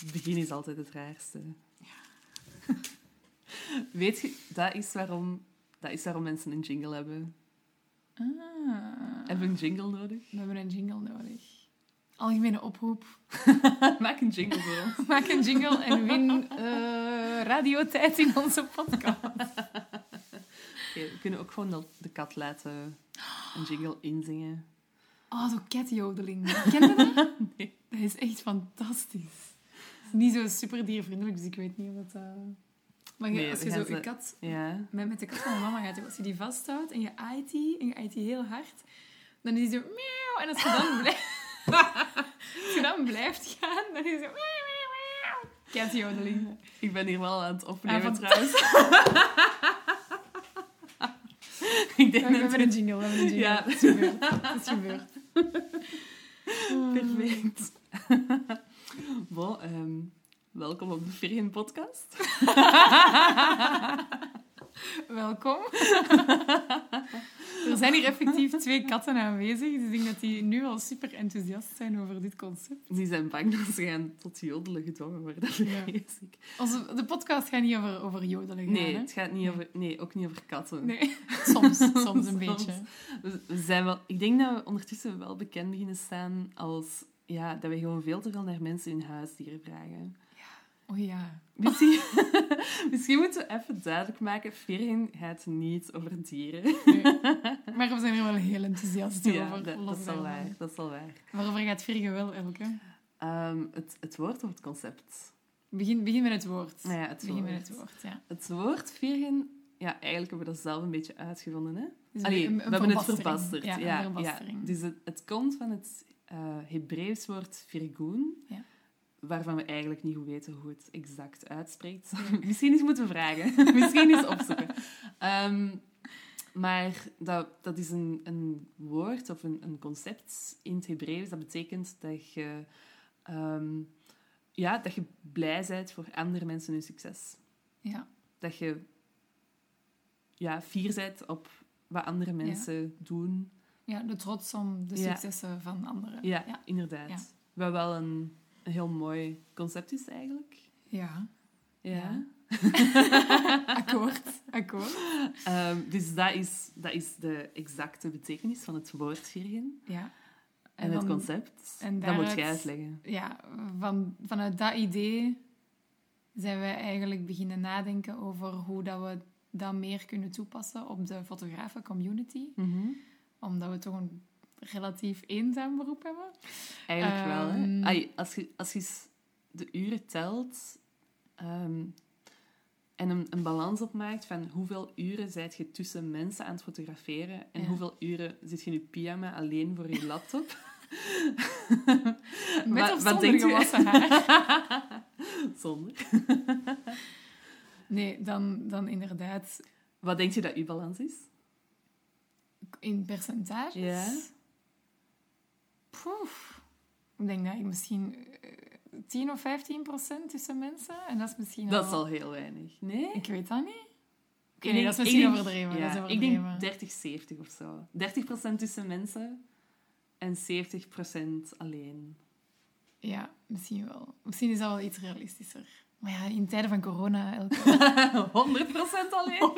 Het begin is altijd het raarste. Weet je, dat is, waarom, dat is waarom mensen een jingle hebben. Ah, Hebben we een jingle nodig? we hebben een jingle nodig. Algemene oproep. Maak een jingle voor ons. Maak een jingle en win eh radiotijd in onze podcast. Oké, we kunnen ook gewoon de, kat laten een jingle inzingen. Oh, zo'n catjodeling. Ken je dat? Nee. Dat is echt fantastisch. Niet zo super diervriendelijk, dus ik weet niet of het... eh, Maar je- Nee, als je zo je kat... Ja. Met, met de kat van mama gaat, als je die vasthoudt en je aait die, en je aait die heel hard, dan is die zo... Miauw, en als je dan blijft... als je dan blijft gaan, dan is het zo... miauw. Catjodeling. Ik ben hier wel aan het opnemen Ah, trouwens. ik denk Ja, we dat hebben een jingle, we hebben een jingle. Ja. Het is gebeurd. Het is gebeurd. Perfect. Ehm, welkom op de Virgin podcast. Welkom. er zijn hier effectief twee katten aanwezig, dus ik denk dat die nu al super enthousiast zijn over dit concept. Die zijn bang dat ze gaan tot jodelen gedwongen worden, Ja. vrees ik. Onze, de podcast gaat niet over, over jodelen gaan, Nee, hè? het gaat niet Nee. over... Nee, ook niet over katten. Nee, soms, soms een Soms. beetje. We zijn wel... Ik denk dat we ondertussen wel bekend beginnen staan als... Ja, dat we gewoon veel te veel naar mensen hun huisdieren vragen. Oh ja. Misschien, misschien moeten we even duidelijk maken, Virgin gaat niet over dieren. Nee. Maar we zijn er wel heel enthousiast Ja, over. dat, dat is waar. Dat is wel waar. Waarover gaat Virge wel, Elke? Ehm, het, het woord of het concept? Begin, begin met het woord. Nou ja, het begin woord. met het woord, ja. Het woord Virgin, ja, eigenlijk hebben we dat zelf een beetje uitgevonden. Hè? Dus Allee, een- een we hebben het verbasterd. Ja, Ja, verbastering. Dus het, het komt van het eh Hebreeuws woord virgoen, Ja. waarvan we eigenlijk niet goed weten hoe het exact uitspreekt. Misschien eens moeten vragen. Misschien eens opzoeken. Ehm, maar dat, dat is een, een woord of een, een concept in het Hebreeuws. Dat betekent dat je, ehm, ja, dat je blij bent voor andere mensen hun succes. Ja. Dat je ja, fier bent op wat andere mensen doen. Ja, de trots om de Ja. successen van anderen. Ja, Ja. inderdaad. Wat wel een, een heel mooi concept is eigenlijk. Ja. Ja. Akkoord. Akkoord. Ehm, dus dat is, dat is de exacte betekenis van het woord virgin Ja. en, het van- concept. en dat moet jij uitleggen. Ja, van, vanuit dat idee zijn wij eigenlijk beginnen nadenken over hoe dat we dat meer kunnen toepassen op de fotografen-community. Mhm. Omdat we toch een relatief eenzaam beroep hebben. Eigenlijk wel. Ehm. Hè? Ai, als, je, als je de uren telt ehm, en een, een balans opmaakt van hoeveel uren zijt je tussen mensen aan het fotograferen en Ja. hoeveel uren zit je in je pyjama alleen voor je laptop. Met Wat- of wat denkt gewassen haar. Zonder. Nee, dan, dan inderdaad Wat denk je dat uw balans is? In percentages. Ja. Poef. Ik denk dat ik misschien eh, 10 of 15 procent tussen mensen. En dat is misschien Dat is al heel weinig. Nee? Ik weet dat niet. Oké, Ik nee, denk- dat is misschien denk- overdreven. Ja, dat is ik denk 30, 70 of zo. 30% tussen mensen en 70% alleen. Ja, misschien wel. Misschien is dat wel iets realistischer. Maar ja, in tijden van corona, elke 100% alleen?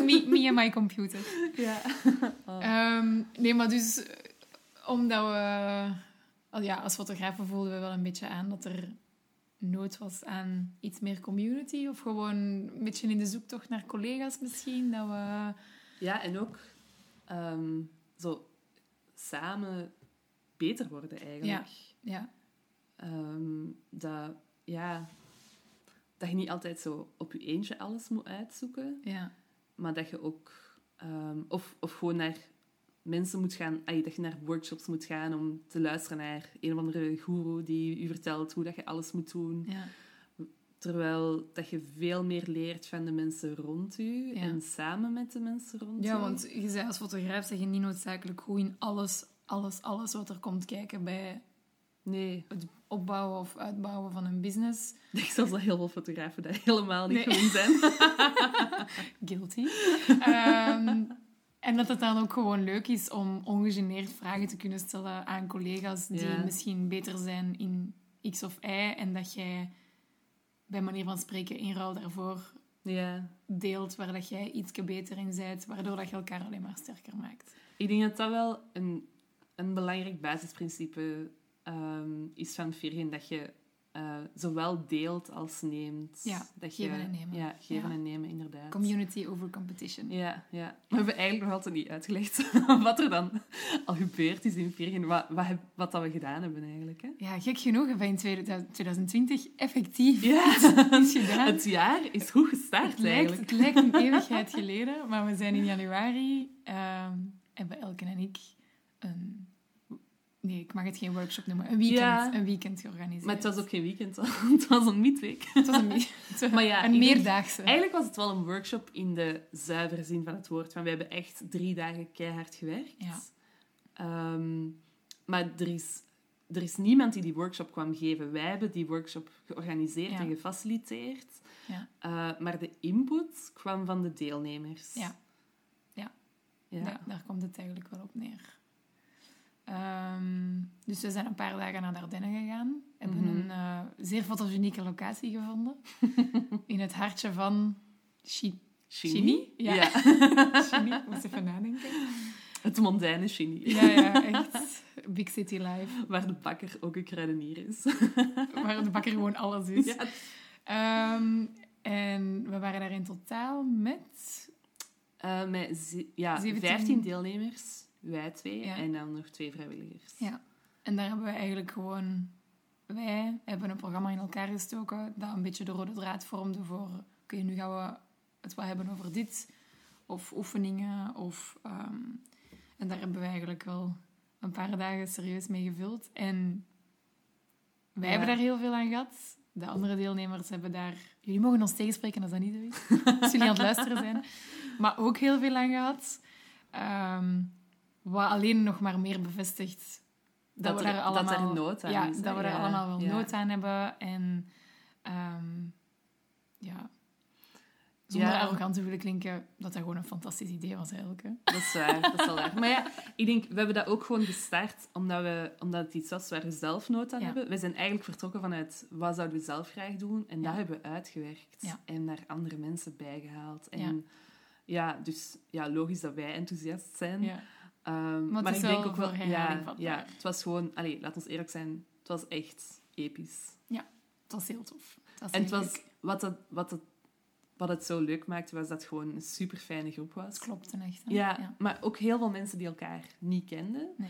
100% me, me en my computer. Ja. Ehm, nee, maar dus omdat we... ja, als fotografen voelden we wel een beetje aan dat er nood was aan iets meer community. Of gewoon een beetje in de zoektocht naar collega's misschien. Dat we... Ja, en ook ehm, zo samen beter worden eigenlijk. Ja, Ehm, dat, ja, dat je niet altijd zo op je eentje alles moet uitzoeken, ja, maar dat je ook... ehm, of, of gewoon naar mensen moet gaan... ay, dat je naar workshops moet gaan om te luisteren naar een of andere guru die u vertelt hoe dat je alles moet doen. ja. Terwijl dat je veel meer leert van de mensen rond u Ja. en samen met de mensen rond u. Ja, want je zei als fotograaf zeg je niet noodzakelijk goed in alles, alles, alles wat er komt kijken bij Nee, het opbouwen of uitbouwen van een business. ik denk zelfs dat heel veel fotografen dat helemaal niet Nee. zijn. Guilty. Ehm, en dat het dan ook gewoon leuk is om ongegeneerd vragen te kunnen stellen aan collega's die Ja. misschien beter zijn in X of Y en dat jij bij manier van spreken in ruil daarvoor Ja. deelt waar dat jij iets beter in bent, waardoor dat je elkaar alleen maar sterker maakt. Ik denk dat dat wel een, een belangrijk basisprincipe ehm, is van Virgin. Dat je eh, zowel deelt als neemt. Ja, dat geven je, en nemen. Ja, geven Ja. en nemen, inderdaad. Community over competition. Ja, ja. We hebben eigenlijk nog altijd niet uitgelegd wat er dan al gebeurd is in Virgin. Wat, wat, wat dat we gedaan hebben eigenlijk. Hè? Ja, gek genoeg hebben we in 2020 effectief Ja, iets gedaan. het jaar is goed gestart Het lijkt, eigenlijk. het lijkt een eeuwigheid geleden, maar we zijn in januari, ehm hebben Elke en ik een... Nee, ik mag het geen workshop noemen. Een weekend, Ja. een weekend georganiseerd. Maar het was ook geen weekend, het was een midweek. Het was een, was Maar ja, een meerdaagse. Eigenlijk was het wel een workshop in de zuivere zin van het woord. Want we hebben echt drie dagen keihard gewerkt. Ja. Ehm, maar er is, er is niemand die die workshop kwam geven. Wij hebben die workshop georganiseerd Ja. en gefaciliteerd. Ja. Eh, maar de input kwam van de deelnemers. Ja. Ja. Ja. Ja, daar komt het eigenlijk wel op neer. Ehm, dus we zijn een paar dagen naar Dardenne gegaan. Hebben Mhm. een eh, zeer fotogenieke locatie gevonden. in het hartje van Chi- Chini? Chini? Ja. Ja. Chini. Moest even nadenken. Het mondaine Chini. Ja, ja, echt. Big City Life. Waar de bakker ook een kruidenier is. Waar de bakker gewoon alles is. Ja. Ehm, en we waren daar in totaal met... Eh, met ja, 17 15 deelnemers. Wij twee. Ja. En dan nog twee vrijwilligers. Ja. En daar hebben we eigenlijk gewoon... Wij hebben een programma in elkaar gestoken dat een beetje de rode draad vormde voor... Oké, nu gaan we het wat hebben over dit. Of oefeningen. Of, ehm, en daar hebben we eigenlijk wel een paar dagen serieus mee gevuld. En wij Ja. hebben daar heel veel aan gehad. De andere deelnemers hebben daar... Jullie mogen ons tegenspreken als dat niet zo is. als jullie aan het luisteren zijn. Maar ook heel veel aan gehad. Ehm, wat alleen nog maar meer bevestigt dat, Dat, we er, allemaal... dat er nood aan ja, is. dat we Ja, allemaal wel ja. nood aan hebben. En ehm, ja, zonder Ja. arrogant te willen klinken, dat dat gewoon een fantastisch idee was eigenlijk. Hè? Dat is waar, dat is wel waar. Maar ja, ik denk, we hebben dat ook gewoon gestart omdat, we, omdat het iets was waar we zelf nood aan Ja. hebben. We zijn eigenlijk vertrokken vanuit wat zouden we zelf graag doen. En Ja. dat hebben we uitgewerkt. En daar andere mensen bij gehaald. En Ja. ja, dus ja, logisch dat wij enthousiast zijn. Ja. Ehm, Maar ik denk ook wel... Ja, vatbaar. ja, het was gewoon... Allee, laat ons eerlijk zijn. Het was echt episch. Het was heel tof. Het was En het was... Wat het, wat, het, wat het zo leuk maakte, was dat het gewoon een super fijne groep was. Het klopte echt. Ja, maar ook heel veel mensen die elkaar niet kenden. Nee.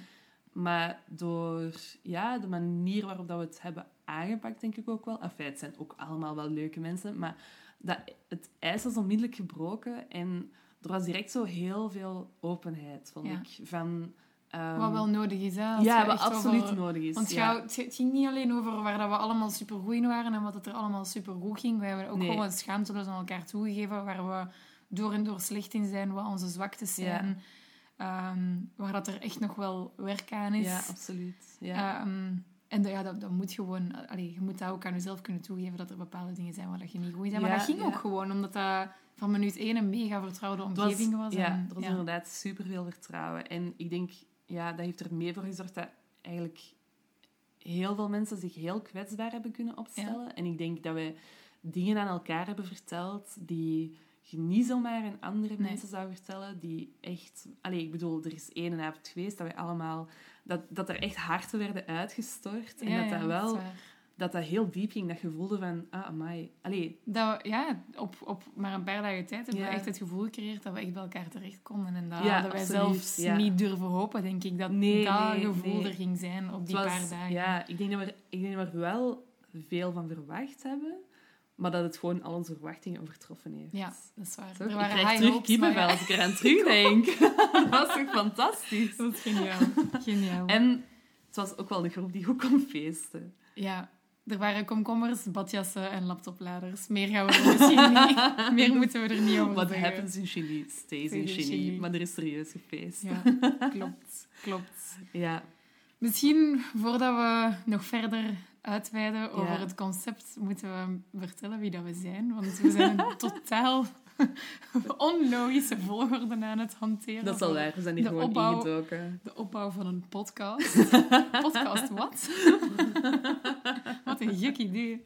Maar door ja, de manier waarop dat we het hebben aangepakt, denk ik ook wel. Enfin, het zijn ook allemaal wel leuke mensen, maar dat, het ijs was onmiddellijk gebroken en er was direct zo heel veel openheid, vond Ja. ik. Van, ehm, Wat wel nodig is, hè? ja, wat absoluut over- nodig is. Want ja. het ging niet alleen over waar dat we allemaal supergoed in waren en wat het er allemaal supergoed ging. We hebben ook Nee. gewoon schaamteloos aan elkaar toegegeven waar we door en door slecht in zijn, wat onze zwaktes Ja. zijn. Ehm, waar dat er echt nog wel werk aan is. ja, absoluut. Ja. Ehm, en dat, ja, dat, dat moet gewoon... Allee, je moet dat ook aan jezelf kunnen toegeven, dat er bepaalde dingen zijn waar dat je niet goed in bent. Maar dat ging ook gewoon, omdat dat van minuut één een mega vertrouwde was- omgeving was. Ja, en, er was ja. inderdaad superveel vertrouwen. En ik denk, ja, dat heeft er mee voor gezorgd dat eigenlijk heel veel mensen zich heel kwetsbaar hebben kunnen opstellen. En ik denk dat wij dingen aan elkaar hebben verteld die je niet zomaar aan andere Nee. mensen zou vertellen. Die echt... Allee, ik bedoel, er is één avond geweest dat wij allemaal... Dat, dat er echt harten werden uitgestort. En Ja, dat ja, dat wel... is waar. Dat dat heel diep ging. Dat je voelde van... Ah, amai. Allee, Dat we, ja, op, op maar een paar dagen tijd hebben Ja. we echt het gevoel gecreëerd dat we echt bij elkaar terecht konden. En dat Ja, hadden wij absoluut, zelfs ja. niet durven hopen, denk ik. Dat Nee, dat nee, gevoel nee. er ging zijn op die was- paar dagen. Ja, ik denk, dat we, ik denk dat we er wel veel van verwacht hebben, maar dat het gewoon al onze verwachtingen overtroffen heeft. Ja, dat is waar. Zo, Er ik waren krijg high terug kippenvel als ik eraan terugdenk. dat was toch fantastisch? Dat geniaal. geniaal. En het was ook wel een groep die goed kon feesten. Ja, er waren komkommers, badjassen en laptopladers. Meer gaan we er misschien niet... Meer moeten we er niet over What zeggen. happens in Chili stays Stays in Chili. Chili. Maar er is serieus gefeest. Ja, klopt. Klopt. Ja. Misschien, voordat we nog verder uitweiden over Ja. het concept, moeten we vertellen wie dat we zijn. Want we zijn een totaal onlogische volgorde aan het hanteren. Dat is al waar. We zijn hier de gewoon opbouw-. De opbouw van een podcast. podcast wat? Een gek idee.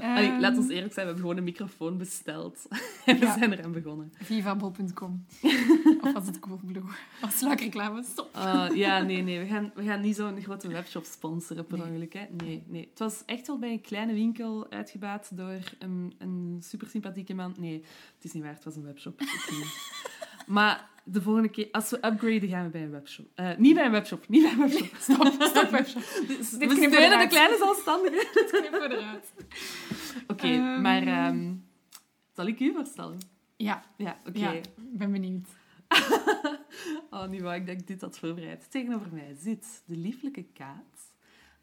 Allee, Ehm, laat ons eerlijk zijn, we hebben gewoon een microfoon besteld. en we Ja. zijn eraan begonnen. Vivabol.com. of was het Coolblue? Als sluikreclame, stop. Ah, ja, nee, nee. We gaan, we gaan niet zo'n grote webshop sponsoren per Nee. ongeluk. Hè? Nee, nee. Het was echt wel bij een kleine winkel uitgebaat door een, een super sympathieke man. Nee, het is niet waar. Het was een webshop. Maar de volgende keer, als we upgraden, gaan we bij een webshop. Eh, niet bij een webshop. Niet bij een webshop. Stop, stop webshop. Dus we steunen de kleine zelfstandigen. Dat knippen eruit. Oké, Ehm. maar... ehm, zal ik u voorstellen? Ja, Ja, oké. ja, ik ben benieuwd. Oh, niet waar ik dat ik dit had voorbereid. Tegenover mij zit de lieflijke Kaat.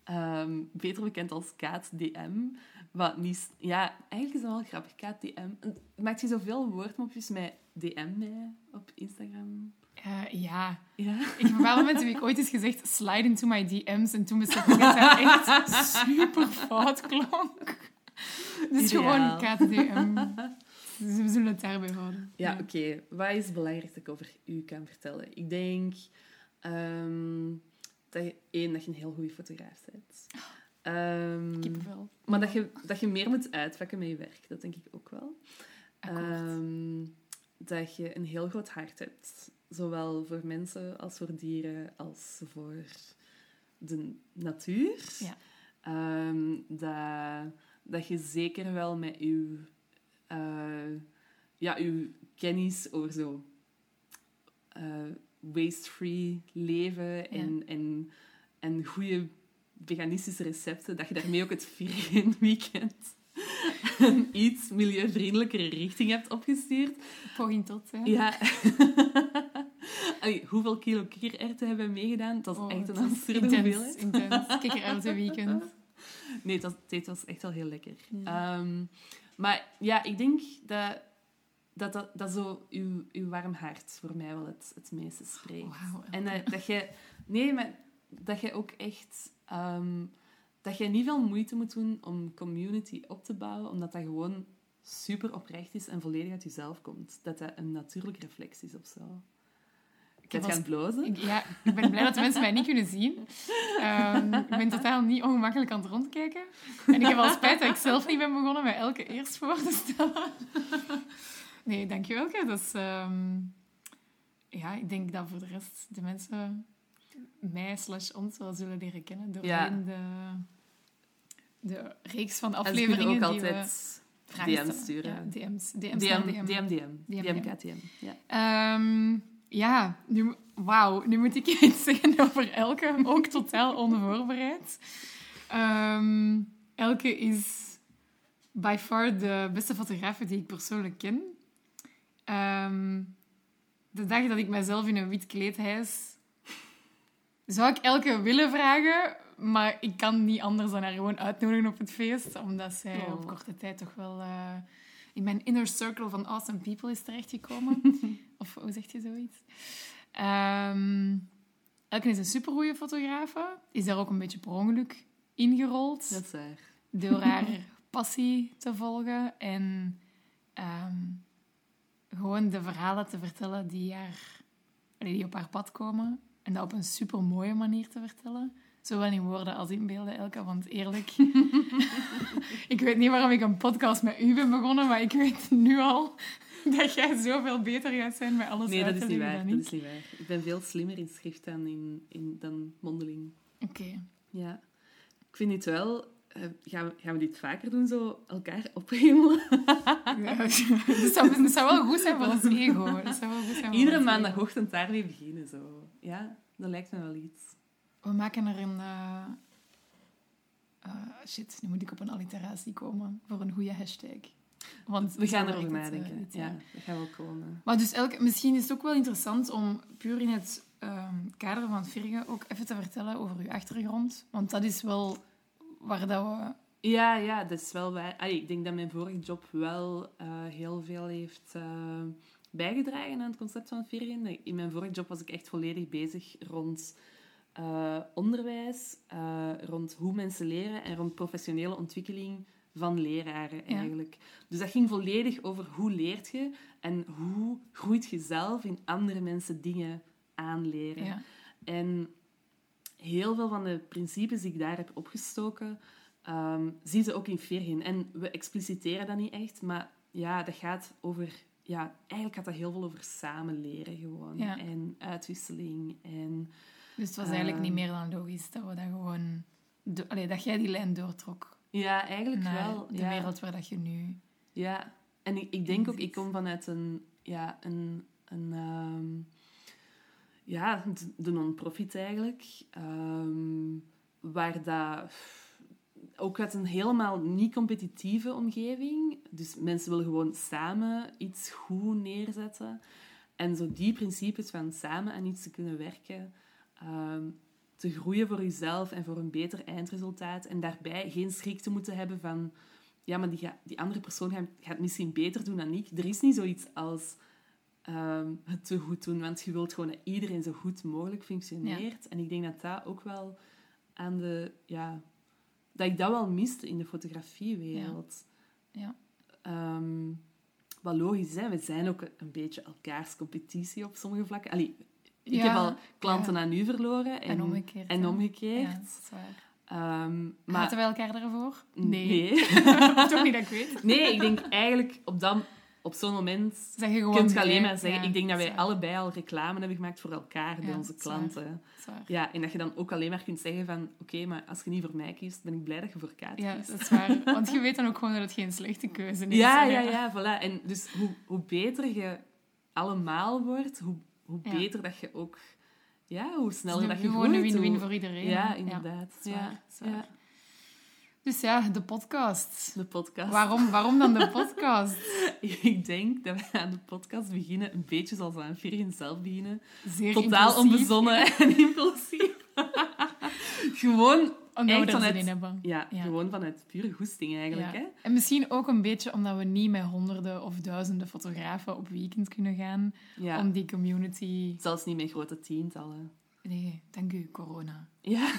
Ehm, beter bekend als Kaat DM. Wat niet... Ja, eigenlijk is dat wel grappig. Kaat DM. Maakt je zoveel woordmopjes met DM mij op Instagram? Eh, ja, Ja? ik heb wel mensen wie ik ooit eens gezegd slide into my DM's en toen besefte ik dat dat echt super fout klonk. Dus Ideaal. gewoon KTDM. Dus we zullen het daarbij houden. Ja, oké. Wat is het belangrijk dat ik over u kan vertellen? Ik denk ehm, dat je... één, dat je een heel goede fotograaf bent. Kippenvel. maar dat je, dat je meer moet uitvakken met je werk. Dat denk ik ook wel. Ehm, dat je een heel groot hart hebt. Zowel voor mensen als voor dieren, als voor de natuur. Ja. Ehm, dat, dat je zeker wel met je, eh, ja, uw kennis over zo eh, waste-free leven en, en, en goede veganistische recepten, dat je daarmee ook het vegan weekend een iets milieuvriendelijkere richting hebt opgestuurd. Poging tot, hè. Ja. Allee, hoeveel kilo kikkererwten hebben we meegedaan? Dat is Oh, echt een absurde hoeveelheid. intens. Kikkererwten weekend. Nee, het was, het was echt wel heel lekker. Ja. Ehm, maar ja, ik denk dat dat, dat, dat zo uw, uw warm hart voor mij wel het, het meeste spreekt. En dat, dat je... Nee, maar dat je ook echt... ehm, dat je niet veel moeite moet doen om community op te bouwen, omdat dat gewoon super oprecht is en volledig uit jezelf komt. Dat dat een natuurlijke reflex is of zo. Ik heb gaan blozen. Ik, ja, ik ben blij dat de mensen mij niet kunnen zien. Ehm, ik ben totaal niet ongemakkelijk aan het rondkijken. En ik heb al spijt dat ik zelf niet ben begonnen met elke eerst voor te stellen. Nee, dankjewel. Is, ehm, ja, ik denk dat voor de rest de mensen mij slash ons wel zullen leren kennen door de, de reeks van En afleveringen ook die we altijd vragen DM's stellen. sturen. Ja, DM's. DM's DM, DM. DM, DM. DM. DM, KTM. Ja. Ehm, ja, nu, wauw, nu moet ik iets zeggen over Elke, ook totaal onvoorbereid. Ehm, Elke is by far de beste fotograaf die ik persoonlijk ken. Ehm, de dag dat ik mezelf in een wit kleed hijs, zou ik Elke willen vragen, maar ik kan niet anders dan haar gewoon uitnodigen op het feest, omdat zij Oh. op korte tijd toch wel eh, in mijn inner circle van awesome people is terechtgekomen. of hoe zeg je zoiets? Ehm Elke is een supergoeie fotografe, is daar ook een beetje per ongeluk ingerold Dat is waar. door haar passie te volgen en ehm, gewoon de verhalen te vertellen die, haar, die op haar pad komen. En dat op een super mooie manier te vertellen. Zowel in woorden als in beelden, Elke. Want eerlijk, ik weet niet waarom ik een podcast met u ben begonnen, maar ik weet nu al dat jij zoveel beter gaat zijn met alles Nee, dat is niet waar. Dat is niet waar. Ik ben veel slimmer in schrift dan, in, in, dan mondeling. Oké. Ja. Ik vind het wel... eh, gaan, we, gaan we dit vaker doen, zo elkaar ophemelen? Ja, dat, zou, dat zou wel goed zijn voor ons ego. Dat zou wel goed zijn voor Iedere maandagochtend daarmee beginnen, zo. Ja, dat lijkt me wel iets. We maken er een... eh, eh, shit, nu moet ik op een alliteratie komen voor een goede hashtag. Want We gaan erover het, nadenken. dit ja, dat gaan wel komen. Maar dus elke, misschien is het ook wel interessant om puur in het ehm, kader van Virgen ook even te vertellen over uw achtergrond. Want dat is wel waar dat we... Ja, ja, dat is wel waar. Allee, ik denk dat mijn vorige job wel eh, heel veel heeft eh, bijgedragen aan het concept van Virgin. In mijn vorige job was ik echt volledig bezig rond eh, onderwijs, rond hoe mensen leren en rond professionele ontwikkeling van leraren Ja. eigenlijk. Dus dat ging volledig over hoe leert je en hoe groeit je zelf in andere mensen dingen aanleren. Ja. En heel veel van de principes die ik daar heb opgestoken, ehm, zie ze ook in Virgin. En we expliciteren dat niet echt, maar ja, dat gaat over... Ja, eigenlijk gaat dat heel veel over samen leren gewoon. Ja. En uitwisseling en... Dus het was eigenlijk Ehm. niet meer dan logisch dat we dat gewoon... do- Allee, dat jij die lijn doortrok Ja, eigenlijk wel. de ja. wereld waar dat je nu... Ja, en ik, ik denk ook, ik kom vanuit een, ja, een, een ehm, ja, de, non-profit eigenlijk, ehm, waar dat ook uit een helemaal niet competitieve omgeving, dus mensen willen gewoon samen iets goed neerzetten. En zo die principes van samen aan iets te kunnen werken, ehm, te groeien voor jezelf en voor een beter eindresultaat. En daarbij geen schrik te moeten hebben van ja, maar die, ga- die andere persoon gaat, gaat misschien beter doen dan ik. Er is niet zoiets als ehm, het te goed doen, want je wilt gewoon dat iedereen zo goed mogelijk functioneert. En ik denk dat dat ook wel aan de... Ja, dat ik dat wel miste in de fotografiewereld. Ja. Ehm, wat logisch is, hè? we zijn ook een beetje elkaars competitie op sommige vlakken. Allee, ik Ja, heb al klanten aan u verloren. En, En omgekeerd. En omgekeerd. Ja, dat is waar. Maar... maar Haten wij elkaar daarvoor? nee. Toch niet dat ik weet. Nee, ik denk eigenlijk op, dan, op zo'n moment Zeg je gewoon kun je alleen maar zeggen... Ja, ik denk dat wij allebei al reclame hebben gemaakt voor elkaar bij Ja, onze klanten. Ja, en dat je dan ook alleen maar kunt zeggen van... Oké, maar als je niet voor mij kiest, ben ik blij dat je voor Kaat Ja, kiest. dat is waar. Want je weet dan ook gewoon dat het geen slechte keuze is. Ja, ja, ja, voilà. En dus hoe, hoe beter je allemaal wordt, hoe, hoe Ja. beter dat je ook... Ja, hoe sneller nu dat je gewoon een groeit, win-win voor iedereen. Ja, inderdaad. Ja, waar, dat is waar. ja. Dus ja, de podcast. De podcast. Waarom, waarom dan de podcast? Ik denk dat we aan de podcast beginnen een beetje zoals we aan Virgin zelf beginnen. Zeer Totaal impulsief. onbezonnen en impulsief. Gewoon, Omdat we vanuit- hebben. ja, Ja. gewoon vanuit pure goesting eigenlijk. Ja. Hè? En misschien ook een beetje omdat we niet met honderden of duizenden fotografen op weekend kunnen gaan. Ja. Om die community... Zelfs niet met grote tientallen. Nee, dank u, corona. Ja,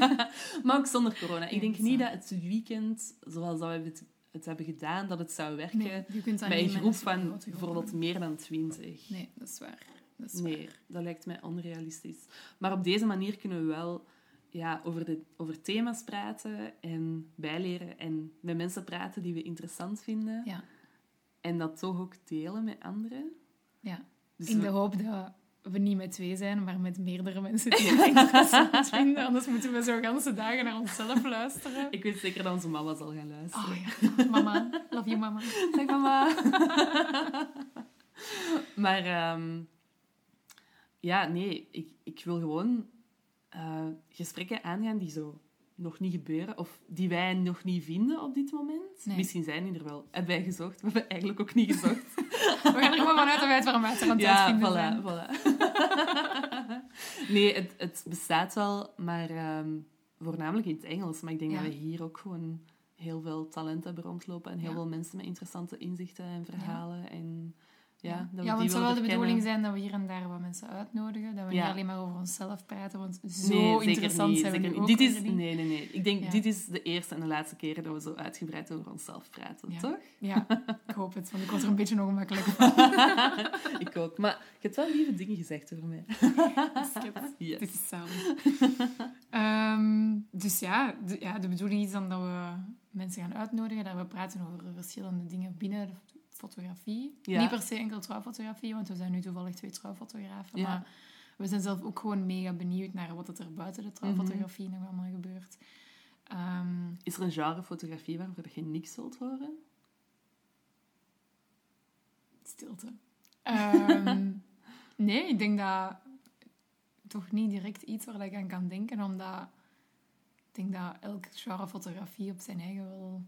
maar ook zonder corona. Ik denk niet dat het weekend, zoals dat we het, het hebben gedaan, dat het zou werken Nee, je kunt dat bij een groep van bijvoorbeeld meer dan twintig. Nee, dat is waar. Dat is Nee, dat lijkt mij onrealistisch. Maar op deze manier kunnen we wel ja, over, de, over thema's praten en bijleren en met mensen praten die we interessant vinden. Ja, En dat toch ook delen met anderen. ja. Dus In we- de hoop dat we niet met twee zijn, maar met meerdere mensen die het interessant vinden. Anders moeten we zo ganse dagen naar onszelf luisteren. Ik weet zeker dat onze mama zal gaan luisteren. Oh ja, mama. Love you, mama. Dag mama. maar ehm, ja, nee, ik, ik wil gewoon eh, gesprekken aangaan die zo nog niet gebeuren of die wij nog niet vinden op dit moment. Nee. Misschien zijn die er wel. Hebben wij gezocht? We hebben eigenlijk ook niet gezocht. We gaan er gewoon vanuit dat wij het warm aan het ja, voilà, nee, het, het bestaat wel, maar ehm, voornamelijk in het Engels. Maar ik denk Ja. dat we hier ook gewoon heel veel talent hebben rondlopen en heel Ja. veel mensen met interessante inzichten en verhalen. En ja, Ja, dat ja want het zou wel de bedoeling zijn dat we hier en daar wat mensen uitnodigen. Dat we Ja. niet alleen maar over onszelf praten, want zo Nee, zeker interessant niet, zijn we zeker nu niet. ook Dit is, niet. nee, nee, nee. Ik denk, Ja. dit is de eerste en de laatste keer dat we zo uitgebreid over onszelf praten, Ja. toch? Ja, ik hoop het, want ik word er een beetje ongemakkelijk van. ik ook. Maar je hebt wel lieve dingen gezegd over mij. Yes. Dit is samen. Ehm, dus ja de, ja, de bedoeling is dan dat we mensen gaan uitnodigen, dat we praten over verschillende dingen binnen fotografie. Ja. Niet per se enkel trouwfotografie, want we zijn nu toevallig twee trouwfotografen. Ja. Maar we zijn zelf ook gewoon mega benieuwd naar wat er buiten de trouwfotografie nog allemaal gebeurt. Ehm, Is er een genre fotografie waarvoor je niks zult horen? stilte. Ehm, nee, ik denk dat toch niet direct iets waar ik aan kan denken, omdat ik denk dat elk genre fotografie op zijn eigen wel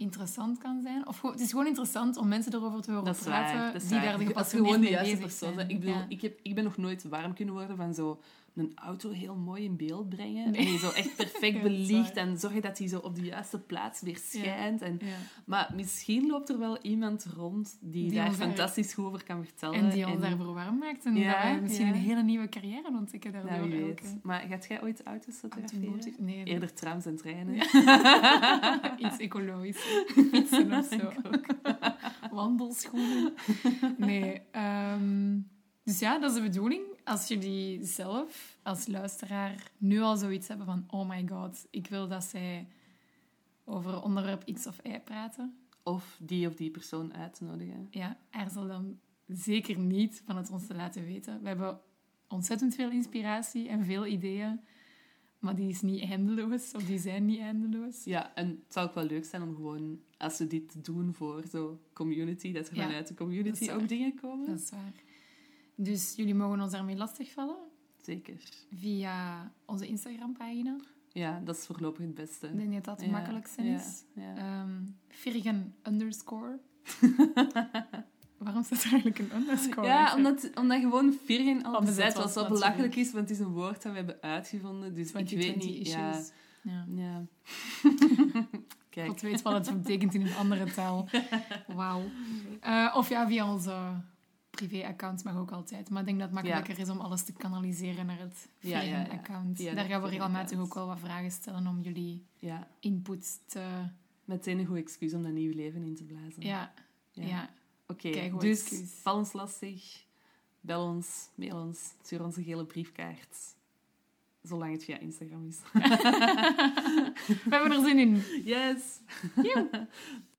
interessant kan zijn. Of gewoon- het is gewoon interessant om mensen erover te horen praten waar. Die waar. daar de gepassioneerd gewoon de mee bezig persoon zijn. Ik bedoel, Ja. ik, heb, ik ben nog nooit warm kunnen worden van zo een auto heel mooi in beeld brengen. Nee. Nee. zo echt perfect Ja, belicht en zorgen dat hij zo op de juiste plaats weer schijnt. En, Ja. maar misschien loopt er wel iemand rond die, Die daar fantastisch goed over kan vertellen. En die ons daarvoor warm maakt. En Ja, dat wij misschien een hele nieuwe carrière ontdekken daardoor. Nou, ook. Maar gaat jij ooit auto's fotograferen? Automotive? Nee, Eerder trams en treinen. iets ecologisch. Fietsen of zo. Wandelschoenen. Nee. ehm, dus ja, dat is de bedoeling. Als jullie zelf als luisteraar nu al zoiets hebben van oh my god, ik wil dat zij over onderwerp X of Y praten, Of die of die persoon uitnodigen. ja, aarzel dan zeker niet van het ons te laten weten. We hebben ontzettend veel inspiratie en veel ideeën, maar die is niet eindeloos, of die zijn niet eindeloos. Ja, en het zou ook wel leuk zijn om gewoon, als we dit doen voor zo community, dat er Ja, vanuit de community ook dingen komen. Dat is waar. Dus jullie mogen ons daarmee lastigvallen Zeker. via onze Instagram-pagina. Ja, dat is voorlopig het beste. Ik denk dat dat het Ja, makkelijkste ja, is. ja. Ehm Virgen underscore. Waarom staat er eigenlijk een underscore? Ja, omdat, omdat gewoon Virgen al bezet was, wat belachelijk is, want het is een woord dat we hebben uitgevonden. Dus ik weet 2020 niet... Ja, issues. Ja. ja. Kijk. God weet wat het betekent in een andere taal. Wauw. Eh, of ja, via onze privé-account mag ook altijd. Maar ik denk dat het makkelijker is om alles te kanaliseren naar het Ja, ja, ja. Daar gaan we regelmatig ook wel wat vragen stellen om jullie Ja, input te... meteen een goed excuus om dat nieuw leven in te blazen. Ja, ja. Oké, Keigoed dus excuus. val ons lastig, bel ons, mail ons, stuur ons een gele briefkaart. Zolang het via Instagram is. We hebben er zin in. Yes!